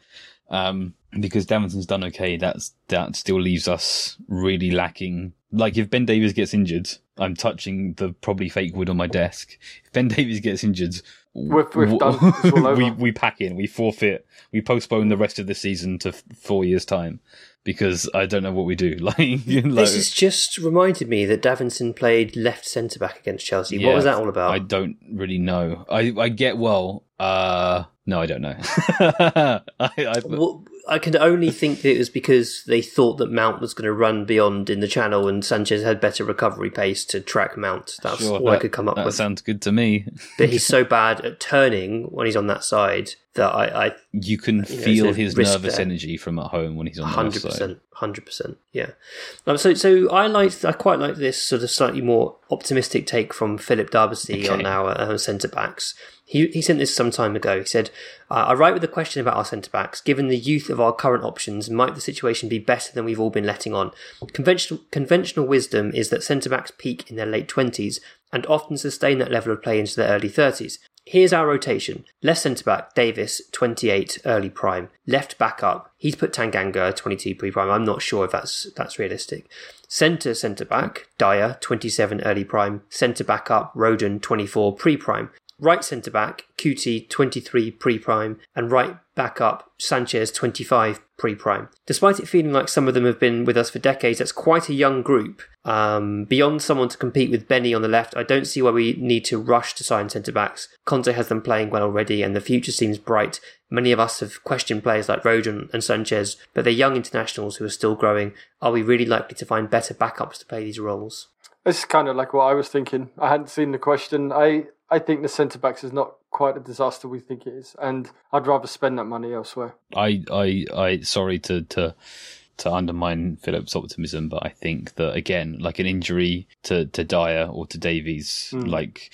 Um, because Davinson's done okay, that's that still leaves us really lacking. Like if Ben Davies gets injured, I'm touching the probably fake wood on my desk. If Ben Davies gets injured, We've- we've done- it's all over. we we pack in, we forfeit, we postpone the rest of the season to f- four years time because I don't know what we do. Like, like This has just reminded me that Davinson played left centre back against Chelsea. what was that all about? I don't really know. I I get well. Uh, No, I don't know. I, I, Well, I can only think that it was because they thought that Mount was going to run beyond in the channel, and Sanchez had better recovery pace to track Mount. That's sure, all I could come up that with. sounds good to me. but he's so bad at turning when he's on that side that I, I You can know, feel his nervous there. energy from at home when he's on hundred percent, hundred percent, yeah. Um, so, so I liked, I quite like this sort of slightly more optimistic take from Philip Darby Okay. on our uh, centre backs. He he sent this some time ago. He said, uh, "I write with a question about our centre backs. Given the youth of our current options, might the situation be better than we've all been letting on? Conventional conventional wisdom is that centre backs peak in their late twenties and often sustain that level of play into their early thirties." Here's our rotation. Left centre back, Davies, 28, early prime. Left back up, he's put Tanganga, 22 pre prime. I'm not sure if that's that's realistic. Centre centre back, Dier, 27, early prime. Centre back up, Rodon, 24, pre prime. Right centre back, Cuti, 23, pre prime. And right back up, Sanchez, 25, pre prime. Despite it feeling like some of them have been with us for decades, that's quite a young group. Um, beyond someone to compete with Benny on the left, I don't see why we need to rush to sign centre backs. Conte has them playing well already, and the future seems bright. Many of us have questioned players like Rodon and Sanchez, but they're young internationals who are still growing. Are we really likely to find better backups to play these roles? Is kind of like what I was thinking. I hadn't seen the question. I, I think the centre backs is not quite a disaster we think it is, and I'd rather spend that money elsewhere. I, I, I. Sorry to to to undermine Philip's optimism, but I think that again, like an injury to to Dier or to Davies, like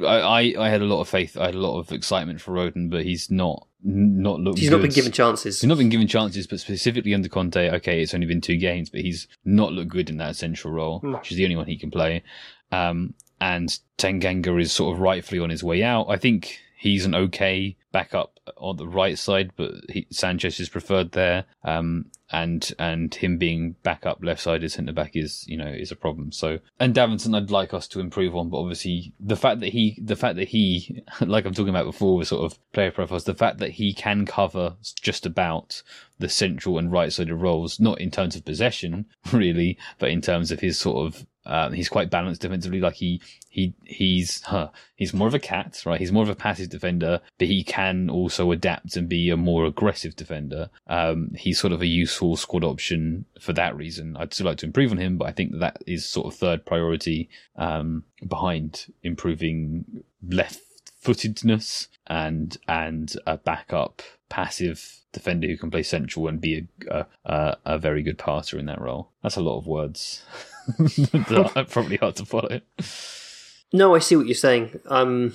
I, I I had a lot of faith, I had a lot of excitement for Rodon, but he's not not looked. He's not been given chances. He's not been given chances, but specifically under Conte, okay, it's only been two games, but he's not looked good in that central role, No. which is the only one he can play. Um, and Tanganga is sort of rightfully on his way out. I think he's an okay backup on the right side, but he, Sanchez is preferred there. Um, and and him being backup left sided centre back is you know is a problem. So and Davinson, I'd like us to improve on, but obviously the fact that he the fact that he like I'm talking about before with sort of player profiles, the fact that he can cover just about the central and right sided roles, not in terms of possession really, but in terms of his sort of uh, he's quite balanced defensively. Like he he he's huh, he's more of a cat, right? He's more of a passive defender, but he can also adapt and be a more aggressive defender. Um, he's sort of a useful squad option for that reason. I'd still like to improve on him, but I think that, is sort of third priority um, behind improving left footedness and and a backup passive defender who can play central and be a, a, a very good passer in that role. That's a lot of words. probably hard to follow. No, I see what you're saying. Um,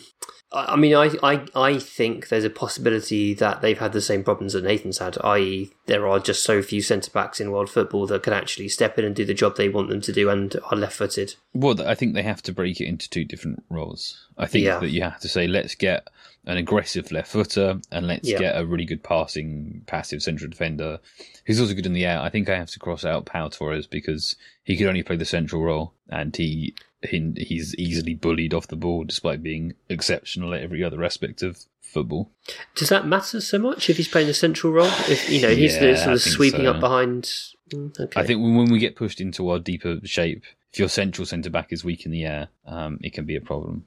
I I mean, I, I, I think there's a possibility that they've had the same problems that Nathan's had, i.e., there are just so few centre backs in world football that can actually step in and do the job they want them to do and are left footed. Well, I think they have to break it into two different roles. I think Yeah. that you have to say, let's get an aggressive left footer and let's Yeah. get a really good passing, passive central defender who's also good in the air. I think I have to cross out Pau Torres because he could only play the central role and he, he he's easily bullied off the ball despite being exceptional at every other aspect of football. Does that matter so much if he's playing a central role? If you know he's Yeah, the sort of sweeping so. up behind. Mm, Okay. I think when, when we get pushed into our deeper shape, if your central centre back is weak in the air, um, it can be a problem.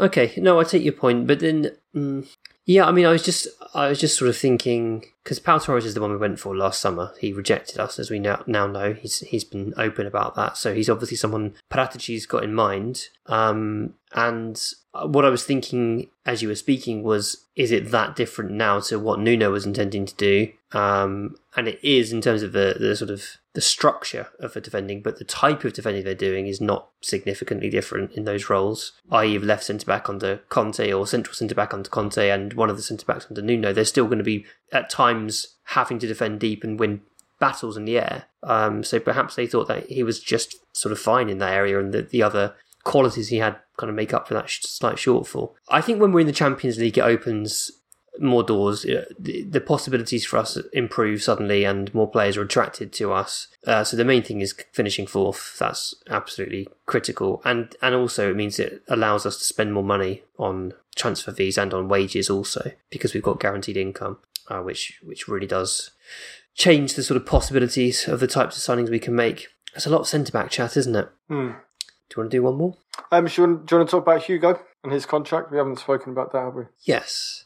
Okay, no, I take your point, but then, mm, yeah, I mean, I was just, I was just sort of thinking because Pau Torres is the one we went for last summer. He rejected us, as we now now know. He's he's been open about that, so he's obviously someone Paratici's got in mind. Um, and what I was thinking as you were speaking was, is it that different now to what Nuno was intending to do? Um, and it is in terms of the, the sort of the structure of the defending, but the type of defending they're doing is not significantly different in those roles. I.e., left centre back under Conte or central centre back under Conte, and one of the centre backs under Nuno. They're still going to be at times having to defend deep and win battles in the air. Um, so perhaps they thought that he was just sort of fine in that area, and that the other qualities he had kind of make up for that slight shortfall. I think when we're in the Champions League, it opens more doors. Uh, The, possibilities for us improve suddenly, and more players are attracted to us. Uh, so the main thing is finishing fourth. That's absolutely critical, and and also it means it allows us to spend more money on transfer fees and on wages also because we've got guaranteed income, uh, which which really does change the sort of possibilities of the types of signings we can make. It's a lot of centre back chat, isn't it? Hmm. you want to do one more? Um, do, you want, do you want to talk about Hugo and his contract? We haven't spoken about that, have we? Yes.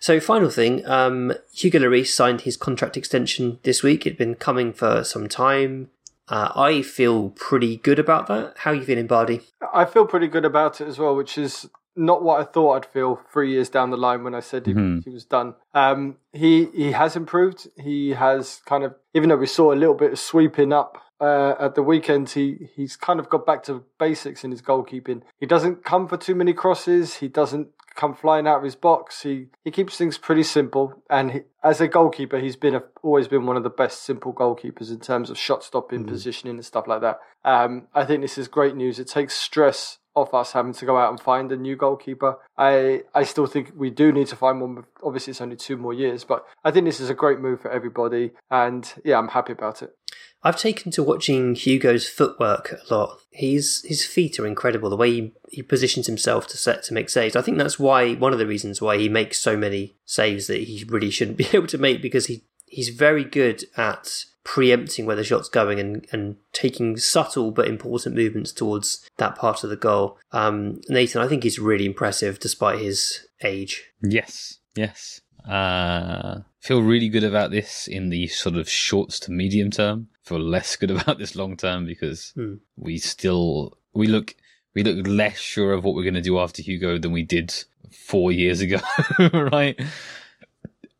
So, final thing um, Hugo Lloris signed his contract extension this week. It'd been coming for some time. Uh, I feel pretty good about that. How are you feeling, Bardi? I feel pretty good about it as well, which is not what I thought I'd feel three years down the line when I said he, Mhm. he was done. Um, he he has improved. He has kind of, even though we saw a little bit of sweeping up uh, at the weekend, he he's kind of got back to basics in his goalkeeping. He doesn't come for too many crosses. He doesn't come flying out of his box. He he keeps things pretty simple. And he, as a goalkeeper, he's been a, always been one of the best simple goalkeepers in terms of shot stopping, positioning, and stuff like that. Um, I think this is great news. It takes stress off us having to go out and find a new goalkeeper. I I still think we do need to find one. Obviously, it's only two more years, but I think this is a great move for everybody. And yeah, I'm happy about it. I've taken to watching Hugo's footwork a lot. He's his feet are incredible. The way he, he positions himself to set to make saves. I think that's why one of the reasons why he makes so many saves that he really shouldn't be able to make because he he's very good at preempting where the shot's going and, and taking subtle but important movements towards that part of the goal. Um, Nathan, I think he's really impressive despite his age. Yes, yes. Uh, feel really good about this in the sort of shorts to medium term. Feel less good about this long term because Hmm. we still we look we look less sure of what we're going to do after Hugo than we did four years ago, right?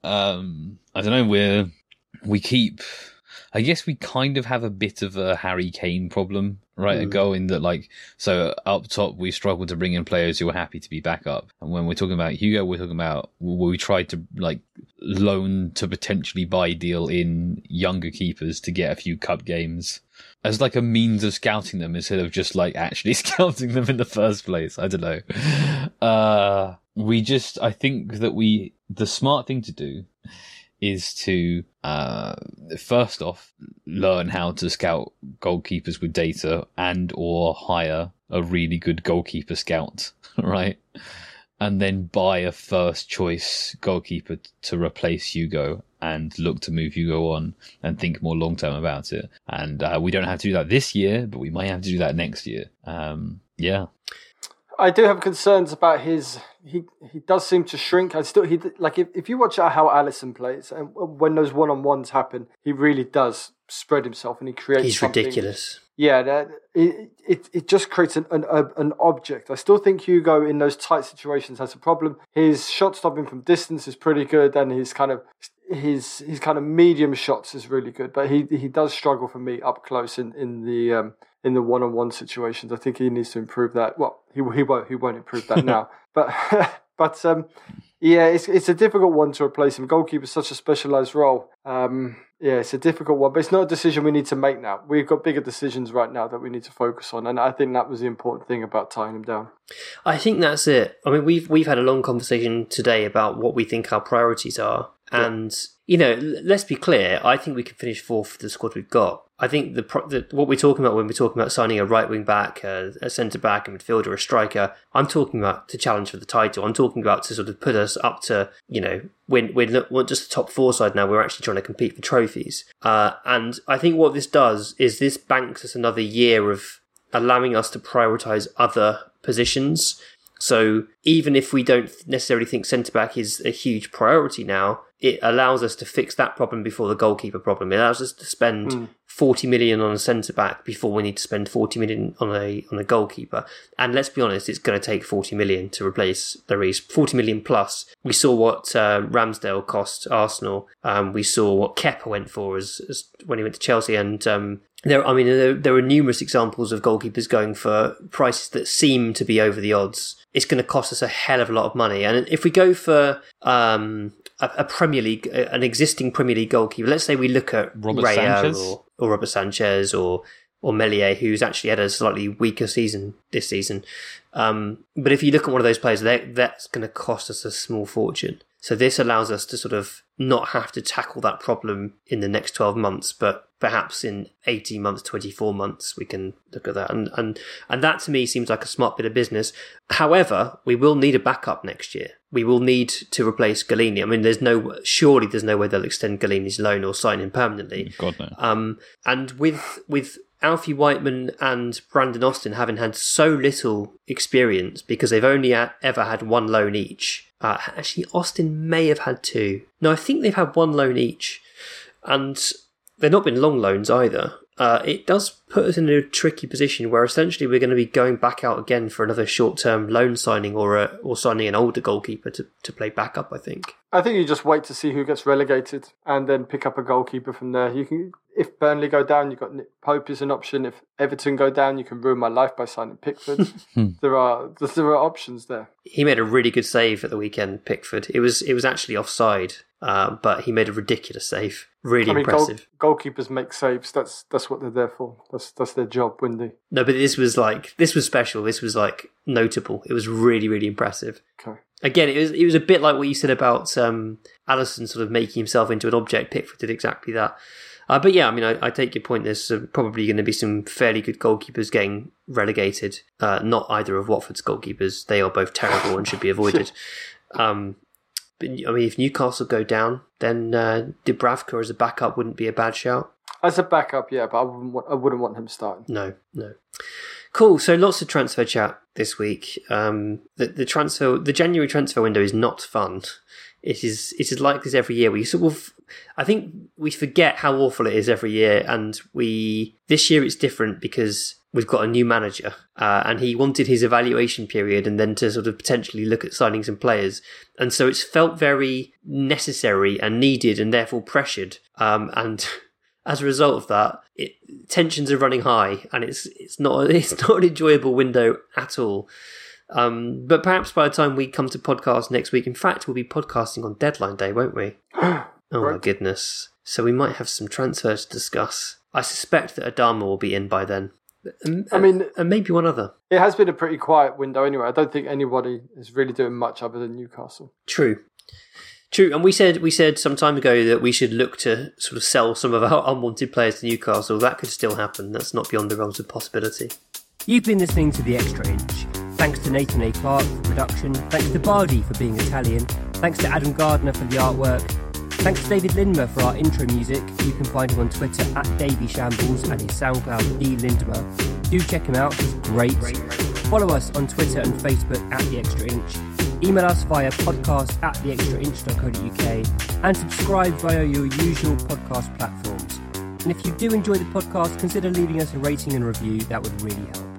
Um, I don't know. We're we keep. I guess we kind of have a bit of a Harry Kane problem, right? Mm. A go in that, like, so up top we struggle to bring in players who are happy to be back up, and when we're talking about Hugo, we're talking about we tried to like loan to potentially buy deal in younger keepers to get a few cup games as like a means of scouting them instead of just like actually scouting them in the first place. I don't know. Uh, we just, I think that we, the smart thing to do is to, uh, first off, learn how to scout goalkeepers with data and or hire a really good goalkeeper scout, right? And then buy a first choice goalkeeper to replace Hugo and look to move Hugo on and think more long term about it. And uh, we don't have to do that this year, but we might have to do that next year. Um, yeah. I do have concerns about his. He he does seem to shrink. I still he like if, if you watch how Alisson plays and when those one on ones happen, he really does spread himself and he creates. He's something. ridiculous. Yeah, that, it, it it just creates an, an an object. I still think Hugo in those tight situations has a problem. His shot stopping from distance is pretty good, and his kind of his his kind of medium shots is really good. But he he does struggle for me up close in in the um, in the one on one situations. I think he needs to improve that. Well, he he won't he won't improve that now, but but um, yeah, it's it's a difficult one to replace him. Goalkeeper is such a specialised role. Um, yeah, it's a difficult one, but it's not a decision we need to make now. We've got bigger decisions right now that we need to focus on, and I think that was the important thing about tying him down. I think that's it. I mean, we've we've had a long conversation today about what we think our priorities are, and you know, let's be clear. I think we can finish fourth with the squad we've got. I think the, the what we're talking about when we're talking about signing a right wing back, a, a centre back, a midfielder, a striker. I'm talking about to challenge for the title. I'm talking about to sort of put us up to you know when we're not we're just the top four side now. We're actually trying to compete for trophies. Uh, and I think what this does is this banks us another year of allowing us to prioritize other positions. So even if we don't necessarily think centre back is a huge priority now, it allows us to fix that problem before the goalkeeper problem. It allows us to spend hmm. 40 million on a centre back before we need to spend 40 million on a on a goalkeeper. And let's be honest, it's going to take 40 million to replace Lloris. 40 million plus. We saw what uh, Ramsdale cost Arsenal. Um, we saw what Kepa went for as, as when he went to Chelsea, and um, there, I mean, there, there are numerous examples of goalkeepers going for prices that seem to be over the odds. It's going to cost us a hell of a lot of money, and if we go for um, a, a Premier League, an existing Premier League goalkeeper, let's say we look at Robert Raya Sanchez? or, or Robert Sanchez or or Meslier, who's actually had a slightly weaker season this season. Um, but if you look at one of those players, that that's going to cost us a small fortune. So this allows us to sort of not have to tackle that problem in the next 12 months, but perhaps in 18 months, 24 months, we can look at that. And, and, and that to me seems like a smart bit of business. However, we will need a backup next year. We will need to replace Gollini. I mean, there's no, surely there's no way they'll extend Gollini's loan or sign him permanently. God no. Um, and with with Alfie Whiteman and Brandon Austin having had so little experience because they've only a- ever had one loan each. Uh, actually, Austin may have had two. No, I think they've had one loan each, and they've not been long loans either. Uh, it does put us in a tricky position where essentially we're going to be going back out again for another short-term loan signing or a, or signing an older goalkeeper to, to play backup. I think. I think you just wait to see who gets relegated and then pick up a goalkeeper from there. You can, if Burnley go down, you've got Nick Pope is an option. If Everton go down, you can ruin my life by signing Pickford. there are there are options there. He made a really good save at the weekend, Pickford. It was it was actually offside, uh, but he made a ridiculous save. Really I mean, goal, impressive. goalkeepers make saves. That's that's what they're there for. That's that's their job, Windy. No, but this was like this was special. This was like notable. It was really really impressive. Okay. Again, it was it was a bit like what you said about um, Alisson sort of making himself into an object. Pickford did exactly that. Uh, but yeah, I mean, I, I take your point. There's uh, probably going to be some fairly good goalkeepers getting relegated. Uh, not either of Watford's goalkeepers; they are both terrible and should be avoided. Um, but I mean, if Newcastle go down, then uh, Dubravka as a backup wouldn't be a bad shout. As a backup, yeah, but I wouldn't want, I wouldn't want him starting. No, no. Cool. So lots of transfer chat this week. Um, the, the transfer, the January transfer window is not fun. It is. It is like this every year. We sort of, I think, we forget how awful it is every year, and we this year it's different because we've got a new manager, uh, and he wanted his evaluation period and then to sort of potentially look at signing some players, and so it's felt very necessary and needed, and therefore pressured. Um, and as a result of that, it, tensions are running high, and it's it's not it's not an enjoyable window at all. Um, but perhaps by the time we come to podcast next week, in fact, we'll be podcasting on deadline day, won't we? oh my goodness! So we might have some transfers to discuss. I suspect that Adama will be in by then. Um, I mean- and maybe one other. It has been a pretty quiet window anyway. I don't think anybody is really doing much other than Newcastle. True. True, and we said we said some time ago that we should look to sort of sell some of our unwanted players to Newcastle. That could still happen. That's not beyond the realms of possibility. You've been listening to The Extra Inch. Thanks to Nathan A. Clark for production. Thanks to Bardi for being Italian. Thanks to Adam Gardner for the artwork. Thanks to David Lindmer for our intro music. You can find him on Twitter at Davy Shambles and his SoundCloud D Lindmer. Do check him out, he's great. Follow us on Twitter and Facebook at The Extra Inch. Email us via podcast at theextrainch.co.uk and subscribe via your usual podcast platforms. And if you do enjoy the podcast, consider leaving us a rating and review, that would really help.